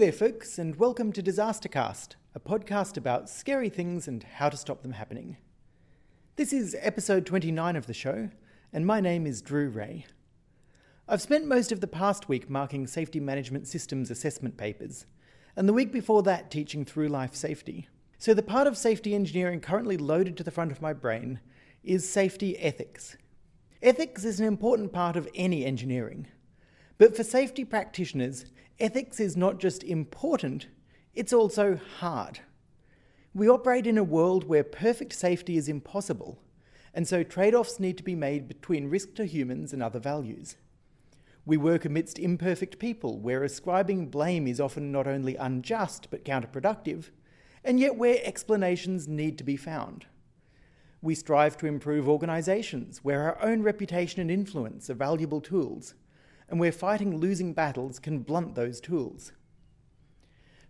there, folks, and welcome to Disastercast, a podcast about scary things and how to stop them happening. This is episode 29 of the show, and my name is Drew Rae. I've spent most of the past week marking safety management systems assessment papers, and the week before that teaching through life safety. So, the part of safety engineering currently loaded to the front of my brain is safety ethics. Ethics is an important part of any engineering. But for safety practitioners, ethics is not just important, it's also hard. We operate in a world where perfect safety is impossible, and so trade offs need to be made between risk to humans and other values. We work amidst imperfect people, where ascribing blame is often not only unjust but counterproductive, and yet where explanations need to be found. We strive to improve organisations where our own reputation and influence are valuable tools, and where fighting losing battles can blunt those tools.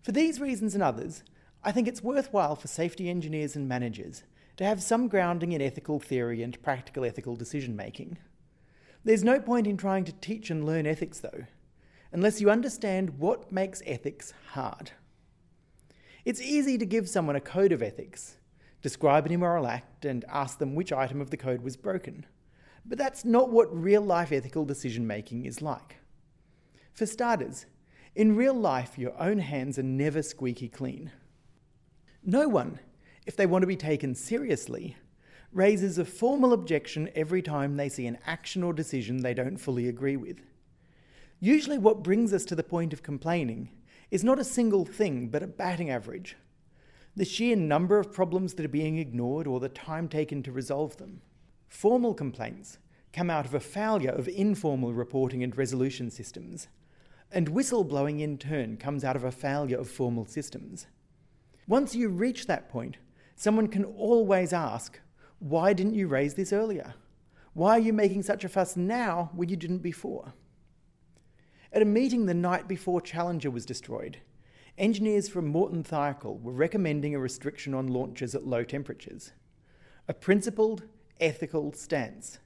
For these reasons and others, I think it's worthwhile for safety engineers and managers to have some grounding in ethical theory and practical ethical decision making. There's no point in trying to teach and learn ethics, though, unless you understand what makes ethics hard. It's easy to give someone a code of ethics, describe an immoral act, and ask them which item of the code was broken. But that's not what real life ethical decision making is like. For starters, in real life, your own hands are never squeaky clean. No one, if they want to be taken seriously, raises a formal objection every time they see an action or decision they don't fully agree with. Usually, what brings us to the point of complaining is not a single thing, but a batting average the sheer number of problems that are being ignored or the time taken to resolve them. Formal complaints come out of a failure of informal reporting and resolution systems, and whistleblowing in turn comes out of a failure of formal systems. Once you reach that point, someone can always ask, Why didn't you raise this earlier? Why are you making such a fuss now when you didn't before? At a meeting the night before Challenger was destroyed, engineers from Morton Thiokol were recommending a restriction on launches at low temperatures. A principled, ethical stance.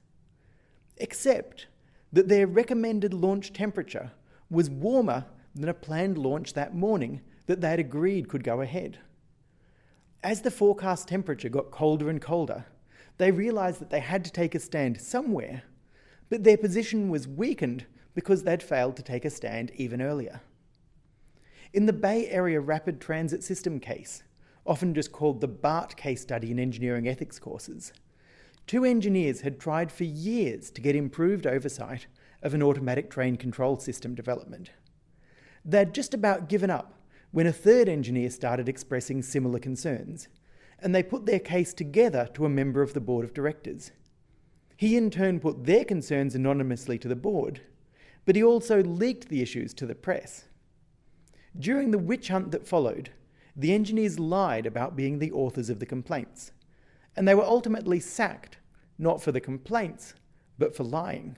Except that their recommended launch temperature was warmer than a planned launch that morning that they had agreed could go ahead. As the forecast temperature got colder and colder, they realised that they had to take a stand somewhere, but their position was weakened because they'd failed to take a stand even earlier. In the Bay Area Rapid Transit System case, often just called the BART case study in engineering ethics courses, Two engineers had tried for years to get improved oversight of an automatic train control system development. They'd just about given up when a third engineer started expressing similar concerns, and they put their case together to a member of the board of directors. He in turn put their concerns anonymously to the board, but he also leaked the issues to the press. During the witch hunt that followed, the engineers lied about being the authors of the complaints and they were ultimately sacked, not for the complaints, but for lying.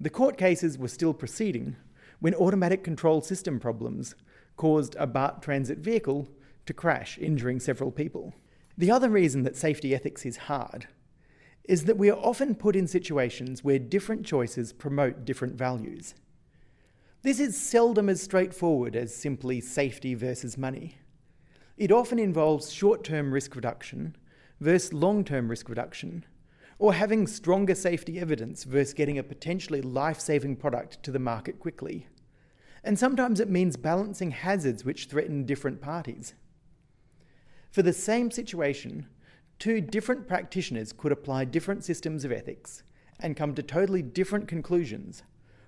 The court cases were still proceeding when automatic control system problems caused a BART transit vehicle to crash, injuring several people. The other reason that safety ethics is hard is that we are often put in situations where different choices promote different values. This is seldom as straightforward as simply safety versus money. It often involves short term risk reduction versus long term risk reduction, or having stronger safety evidence versus getting a potentially life saving product to the market quickly. And sometimes it means balancing hazards which threaten different parties. For the same situation, two different practitioners could apply different systems of ethics and come to totally different conclusions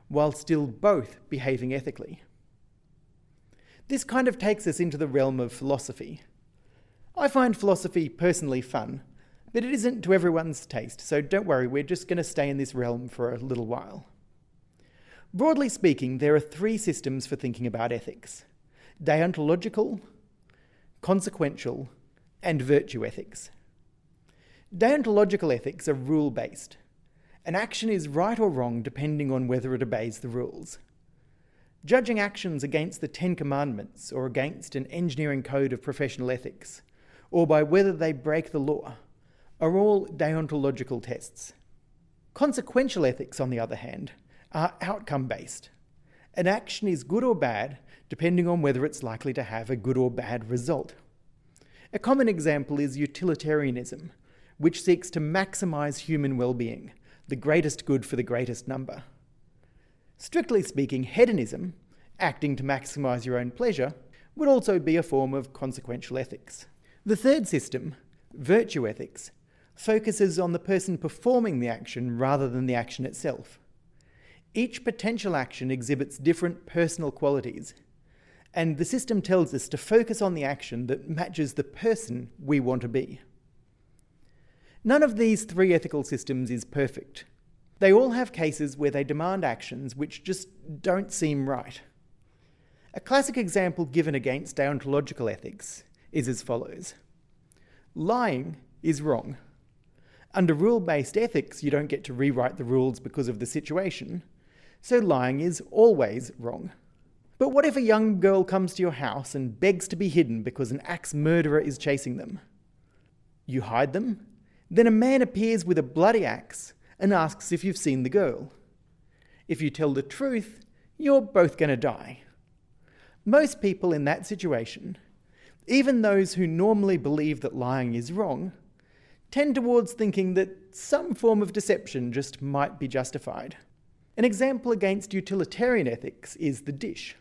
while still both behaving ethically. This kind of takes us into the realm of philosophy. I find philosophy personally fun, but it isn't to everyone's taste, so don't worry, we're just going to stay in this realm for a little while. Broadly speaking, there are three systems for thinking about ethics deontological, consequential, and virtue ethics. Deontological ethics are rule based. An action is right or wrong depending on whether it obeys the rules. Judging actions against the Ten Commandments or against an engineering code of professional ethics, or by whether they break the law, are all deontological tests. Consequential ethics, on the other hand, are outcome based. An action is good or bad depending on whether it's likely to have a good or bad result. A common example is utilitarianism, which seeks to maximize human well being, the greatest good for the greatest number. Strictly speaking, hedonism, acting to maximize your own pleasure, would also be a form of consequential ethics. The third system, virtue ethics, focuses on the person performing the action rather than the action itself. Each potential action exhibits different personal qualities, and the system tells us to focus on the action that matches the person we want to be. None of these three ethical systems is perfect. They all have cases where they demand actions which just don't seem right. A classic example given against deontological ethics is as follows Lying is wrong. Under rule based ethics, you don't get to rewrite the rules because of the situation, so lying is always wrong. But what if a young girl comes to your house and begs to be hidden because an axe murderer is chasing them? You hide them, then a man appears with a bloody axe and asks if you've seen the girl. If you tell the truth, you're both going to die. Most people in that situation, even those who normally believe that lying is wrong, tend towards thinking that some form of deception just might be justified. An example against utilitarian ethics is the dish.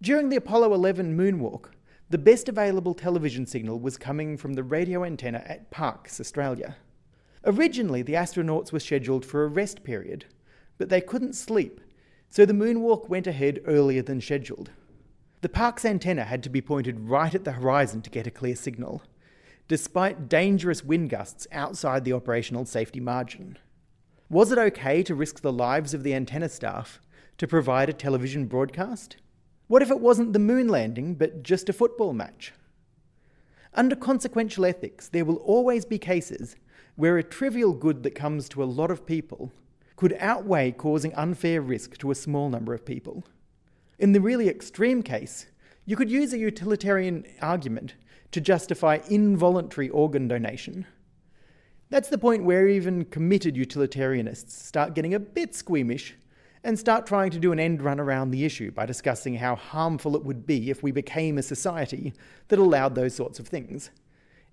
During the Apollo 11 moonwalk, the best available television signal was coming from the radio antenna at Parkes, Australia. Originally, the astronauts were scheduled for a rest period, but they couldn't sleep, so the moonwalk went ahead earlier than scheduled. The Parkes antenna had to be pointed right at the horizon to get a clear signal, despite dangerous wind gusts outside the operational safety margin. Was it okay to risk the lives of the antenna staff to provide a television broadcast? What if it wasn't the moon landing, but just a football match? Under consequential ethics, there will always be cases where a trivial good that comes to a lot of people could outweigh causing unfair risk to a small number of people. In the really extreme case, you could use a utilitarian argument to justify involuntary organ donation that's the point where even committed utilitarianists start getting a bit squeamish and start trying to do an end run around the issue by discussing how harmful it would be if we became a society that allowed those sorts of things.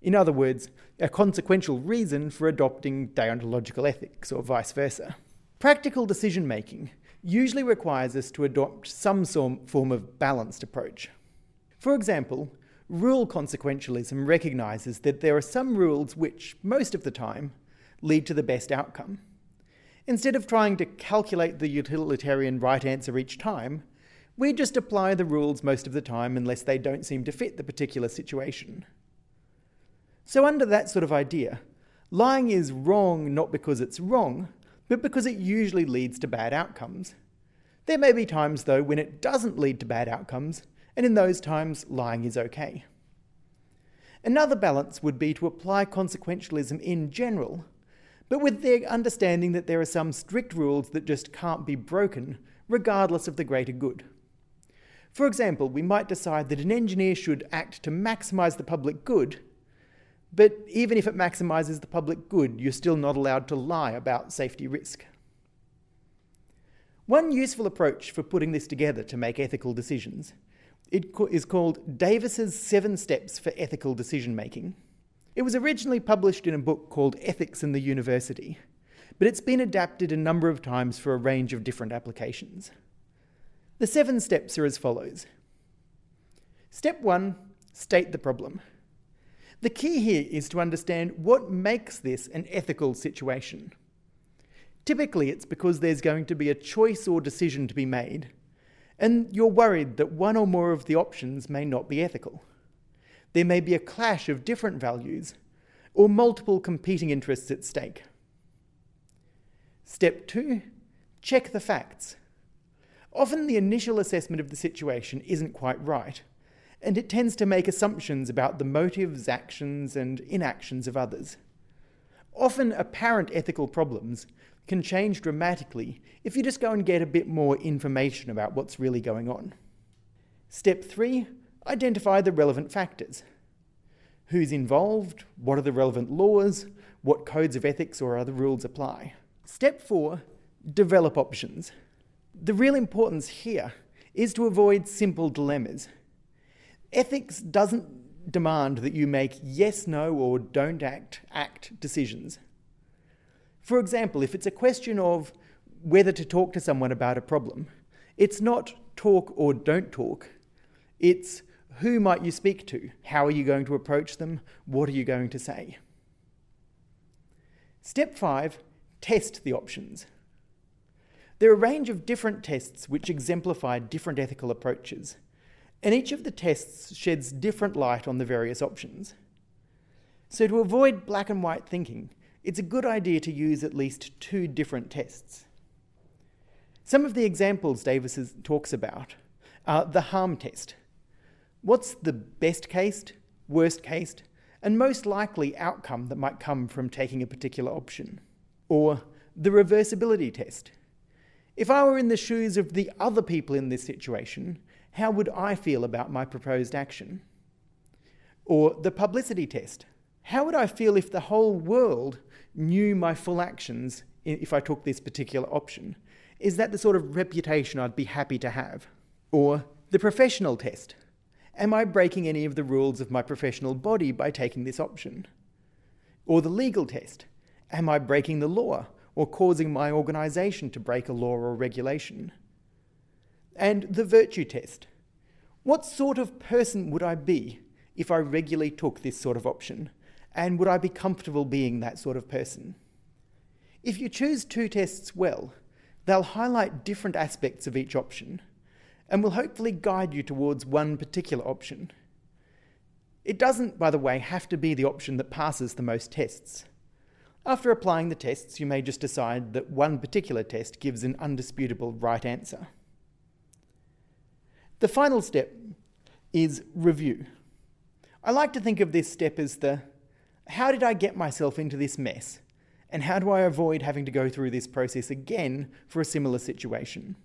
In other words, a consequential reason for adopting deontological ethics, or vice versa. Practical decision making usually requires us to adopt some form of balanced approach. For example, Rule consequentialism recognises that there are some rules which, most of the time, lead to the best outcome. Instead of trying to calculate the utilitarian right answer each time, we just apply the rules most of the time unless they don't seem to fit the particular situation. So, under that sort of idea, lying is wrong not because it's wrong, but because it usually leads to bad outcomes. There may be times, though, when it doesn't lead to bad outcomes, and in those times, lying is okay. Another balance would be to apply consequentialism in general, but with the understanding that there are some strict rules that just can't be broken, regardless of the greater good. For example, we might decide that an engineer should act to maximise the public good, but even if it maximises the public good, you're still not allowed to lie about safety risk. One useful approach for putting this together to make ethical decisions it is called Davis's Seven Steps for Ethical Decision Making. It was originally published in a book called Ethics in the University, but it's been adapted a number of times for a range of different applications. The seven steps are as follows Step one state the problem. The key here is to understand what makes this an ethical situation. Typically, it's because there's going to be a choice or decision to be made and you're worried that one or more of the options may not be ethical. There may be a clash of different values or multiple competing interests at stake. Step two check the facts. Often the initial assessment of the situation isn't quite right, and it tends to make assumptions about the motives, actions, and inactions of others. Often apparent ethical problems can change dramatically if you just go and get a bit more information about what's really going on. Step three identify the relevant factors. Who's involved? What are the relevant laws? What codes of ethics or other rules apply? Step four develop options. The real importance here is to avoid simple dilemmas. Ethics doesn't demand that you make yes, no, or don't act, act decisions. For example, if it's a question of whether to talk to someone about a problem, it's not talk or don't talk, it's who might you speak to? How are you going to approach them? What are you going to say? Step five test the options. There are a range of different tests which exemplify different ethical approaches, and each of the tests sheds different light on the various options. So, to avoid black and white thinking, it's a good idea to use at least two different tests. Some of the examples Davis talks about are the harm test. What's the best case, worst case, and most likely outcome that might come from taking a particular option? Or the reversibility test. If I were in the shoes of the other people in this situation, how would I feel about my proposed action? Or the publicity test. How would I feel if the whole world knew my full actions if I took this particular option? Is that the sort of reputation I'd be happy to have? Or the professional test. Am I breaking any of the rules of my professional body by taking this option? Or the legal test. Am I breaking the law or causing my organisation to break a law or regulation? And the virtue test. What sort of person would I be if I regularly took this sort of option? And would I be comfortable being that sort of person? If you choose two tests well, they'll highlight different aspects of each option and will hopefully guide you towards one particular option. It doesn't, by the way, have to be the option that passes the most tests. After applying the tests, you may just decide that one particular test gives an undisputable right answer. The final step is review. I like to think of this step as the how did I get myself into this mess? And how do I avoid having to go through this process again for a similar situation?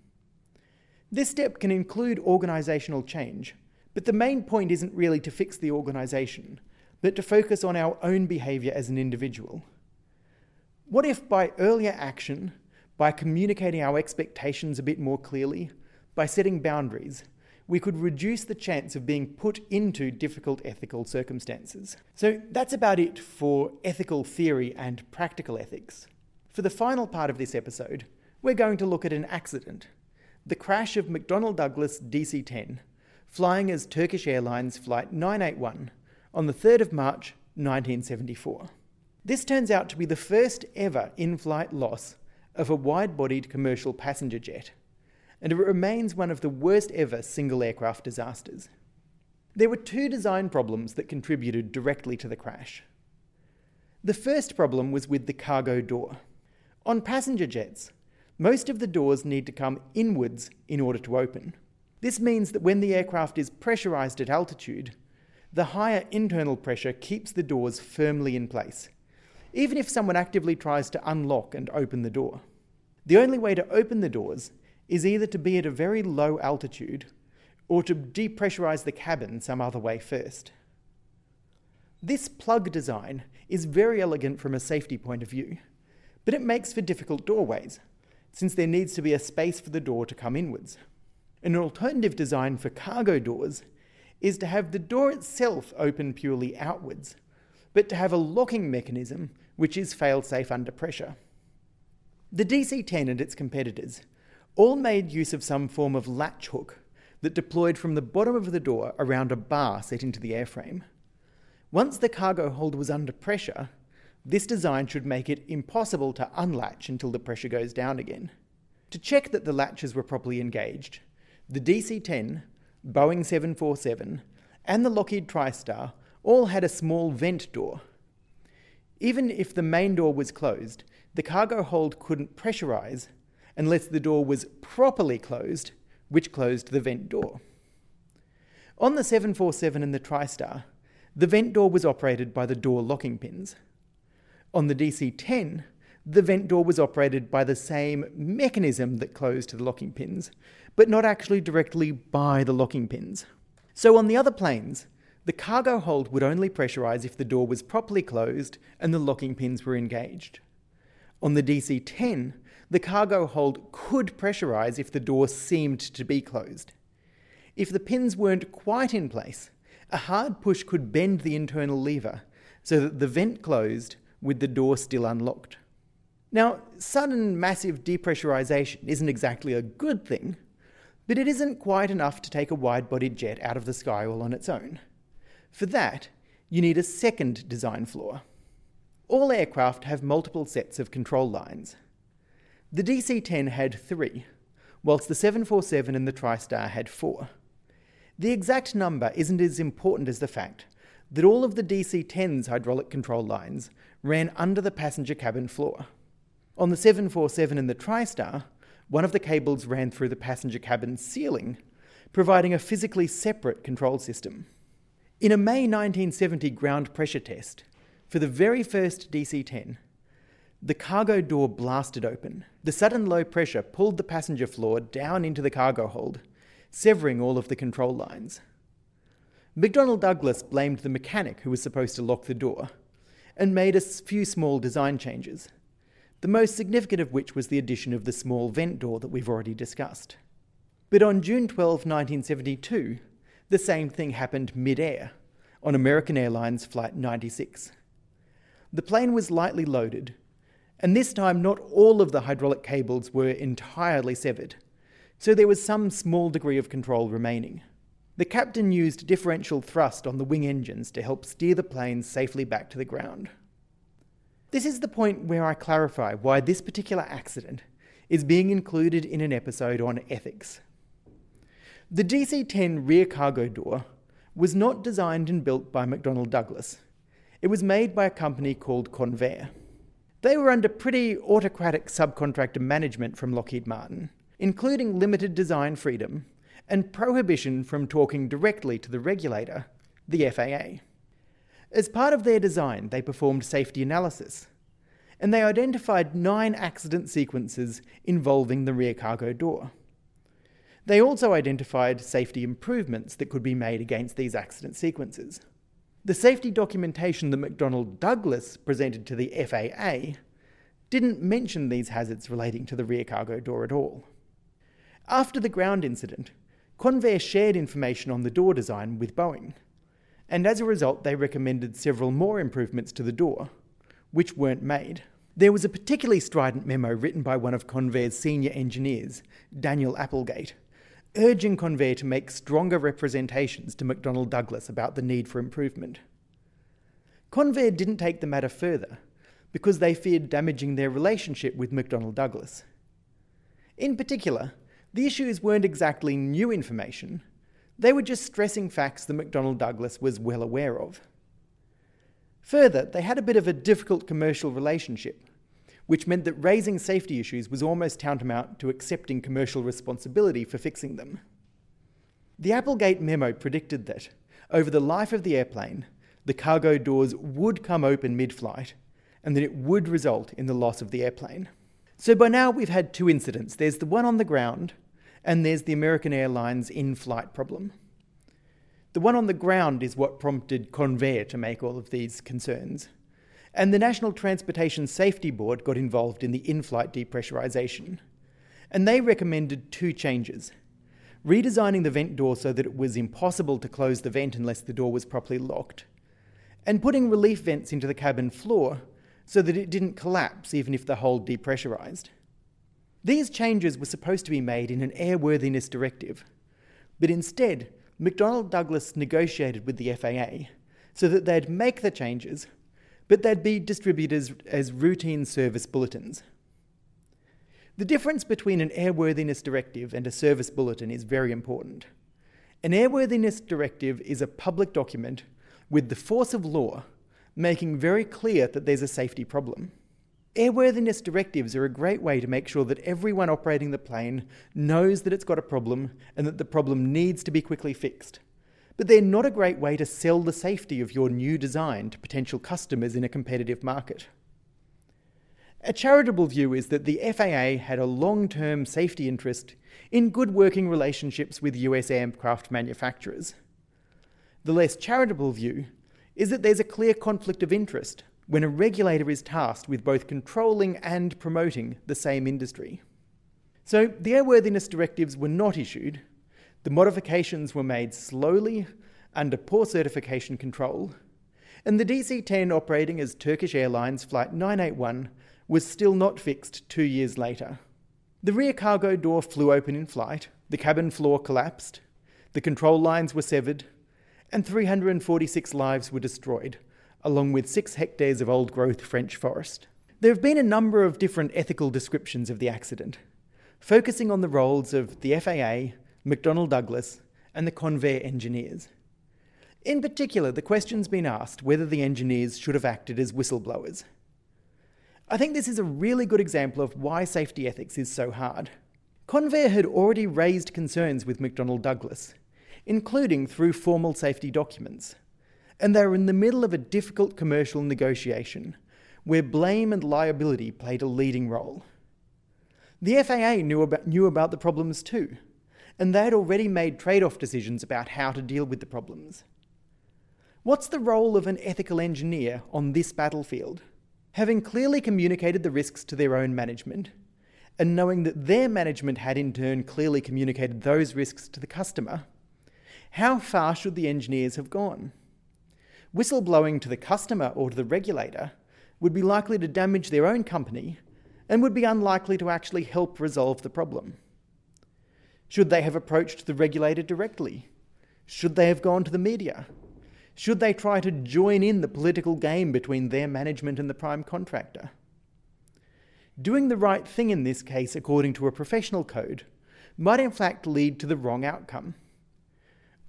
This step can include organisational change, but the main point isn't really to fix the organisation, but to focus on our own behaviour as an individual. What if by earlier action, by communicating our expectations a bit more clearly, by setting boundaries, we could reduce the chance of being put into difficult ethical circumstances? So that's about it for ethical theory and practical ethics. For the final part of this episode, we're going to look at an accident the crash of McDonnell Douglas DC 10, flying as Turkish Airlines Flight 981 on the 3rd of March 1974. This turns out to be the first ever in flight loss of a wide bodied commercial passenger jet, and it remains one of the worst ever single aircraft disasters. There were two design problems that contributed directly to the crash. The first problem was with the cargo door. On passenger jets, most of the doors need to come inwards in order to open. This means that when the aircraft is pressurized at altitude, the higher internal pressure keeps the doors firmly in place, even if someone actively tries to unlock and open the door. The only way to open the doors is either to be at a very low altitude or to depressurize the cabin some other way first. This plug design is very elegant from a safety point of view, but it makes for difficult doorways since there needs to be a space for the door to come inwards. An alternative design for cargo doors is to have the door itself open purely outwards, but to have a locking mechanism which is fail safe under pressure. The DC 10 and its competitors all made use of some form of latch hook that deployed from the bottom of the door around a bar set into the airframe. Once the cargo hold was under pressure, this design should make it impossible to unlatch until the pressure goes down again. To check that the latches were properly engaged, the DC 10, Boeing 747, and the Lockheed TriStar all had a small vent door. Even if the main door was closed, the cargo hold couldn't pressurize unless the door was properly closed, which closed the vent door. On the 747 and the TriStar, the vent door was operated by the door locking pins. On the DC 10, the vent door was operated by the same mechanism that closed the locking pins, but not actually directly by the locking pins. So on the other planes, the cargo hold would only pressurize if the door was properly closed and the locking pins were engaged. On the DC 10, the cargo hold could pressurize if the door seemed to be closed. if the pins weren't quite in place, a hard push could bend the internal lever so that the vent closed with the door still unlocked. Now, sudden massive depressurization isn't exactly a good thing, but it isn't quite enough to take a wide bodied jet out of the sky all on its own. For that, you need a second design flaw. All aircraft have multiple sets of control lines. The DC 10 had three, whilst the 747 and the TriStar had four. The exact number isn't as important as the fact that all of the DC 10's hydraulic control lines ran under the passenger cabin floor. On the 747 and the TriStar, one of the cables ran through the passenger cabin ceiling, providing a physically separate control system. In a May 1970 ground pressure test, for the very first DC 10, the cargo door blasted open. The sudden low pressure pulled the passenger floor down into the cargo hold, severing all of the control lines. McDonnell Douglas blamed the mechanic who was supposed to lock the door, and made a few small design changes, the most significant of which was the addition of the small vent door that we've already discussed. But on June 12, 1972, the same thing happened mid-air on American Airlines Flight 96. The plane was lightly loaded, and this time not all of the hydraulic cables were entirely severed, so there was some small degree of control remaining. The captain used differential thrust on the wing engines to help steer the plane safely back to the ground. This is the point where I clarify why this particular accident is being included in an episode on ethics. The DC 10 rear cargo door was not designed and built by McDonnell Douglas. It was made by a company called Convair. They were under pretty autocratic subcontractor management from Lockheed Martin, including limited design freedom and prohibition from talking directly to the regulator, the FAA. As part of their design, they performed safety analysis, and they identified nine accident sequences involving the rear cargo door. They also identified safety improvements that could be made against these accident sequences. The safety documentation that McDonnell Douglas presented to the FAA didn't mention these hazards relating to the rear cargo door at all. After the ground incident, Convair shared information on the door design with Boeing, and as a result, they recommended several more improvements to the door, which weren't made. There was a particularly strident memo written by one of Convair's senior engineers, Daniel Applegate, urging Convair to make stronger representations to McDonnell Douglas about the need for improvement. Convair didn't take the matter further because they feared damaging their relationship with McDonnell Douglas. In particular, the issues weren't exactly new information, they were just stressing facts that McDonnell Douglas was well aware of. Further, they had a bit of a difficult commercial relationship, which meant that raising safety issues was almost tantamount to accepting commercial responsibility for fixing them. The Applegate memo predicted that, over the life of the airplane, the cargo doors would come open mid flight and that it would result in the loss of the airplane. So by now we've had two incidents there's the one on the ground, and there's the American Airlines in flight problem. The one on the ground is what prompted Convair to make all of these concerns. And the National Transportation Safety Board got involved in the in flight depressurization. And they recommended two changes redesigning the vent door so that it was impossible to close the vent unless the door was properly locked, and putting relief vents into the cabin floor so that it didn't collapse even if the hold depressurized. These changes were supposed to be made in an airworthiness directive, but instead, McDonnell Douglas negotiated with the FAA so that they'd make the changes but they'd be distributed as routine service bulletins. The difference between an airworthiness directive and a service bulletin is very important. An airworthiness directive is a public document with the force of law making very clear that there's a safety problem. Airworthiness directives are a great way to make sure that everyone operating the plane knows that it's got a problem and that the problem needs to be quickly fixed but they're not a great way to sell the safety of your new design to potential customers in a competitive market. A charitable view is that the FAA had a long term safety interest in good working relationships with US aircraft manufacturers. The less charitable view is that there's a clear conflict of interest when a regulator is tasked with both controlling and promoting the same industry. So, the airworthiness directives were not issued The modifications were made slowly, under poor certification control, and the DC 10 operating as Turkish Airlines Flight 981 was still not fixed two years later. The rear cargo door flew open in flight, the cabin floor collapsed, the control lines were severed, and 346 lives were destroyed, along with six hectares of old growth French forest. There have been a number of different ethical descriptions of the accident, focusing on the roles of the FAA, McDonnell Douglas, and the Convair engineers. In particular, the question's been asked whether the engineers should have acted as whistleblowers. I think this is a really good example of why safety ethics is so hard. Convair had already raised concerns with McDonnell Douglas, including through formal safety documents, and they were in the middle of a difficult commercial negotiation where blame and liability played a leading role. The FAA knew about, knew about the problems too, and they had already made trade off decisions about how to deal with the problems. What's the role of an ethical engineer on this battlefield? Having clearly communicated the risks to their own management, and knowing that their management had in turn clearly communicated those risks to the customer, how far should the engineers have gone? Whistleblowing to the customer or to the regulator would be likely to damage their own company and would be unlikely to actually help resolve the problem. Should they have approached the regulator directly? Should they have gone to the media? Should they try to join in the political game between their management and the prime contractor? Doing the right thing in this case, according to a professional code, might in fact lead to the wrong outcome.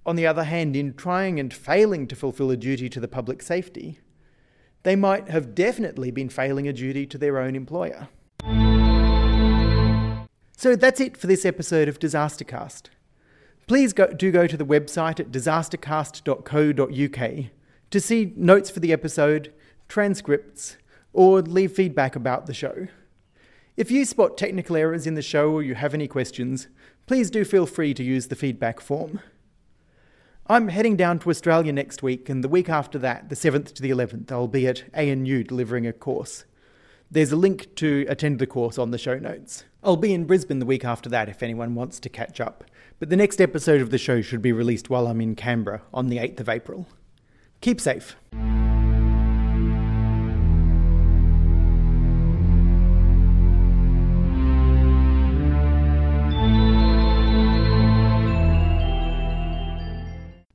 On the other hand, in trying and failing to fulfill a duty to the public safety, they might have definitely been failing a duty to their own employer. So that's it for this episode of Disastercast. Please go, do go to the website at disastercast.co.uk to see notes for the episode, transcripts, or leave feedback about the show. If you spot technical errors in the show or you have any questions, please do feel free to use the feedback form. I'm heading down to Australia next week, and the week after that, the 7th to the 11th, I'll be at ANU delivering a course. There's a link to attend the course on the show notes. I'll be in Brisbane the week after that if anyone wants to catch up. But the next episode of the show should be released while I'm in Canberra on the 8th of April. Keep safe.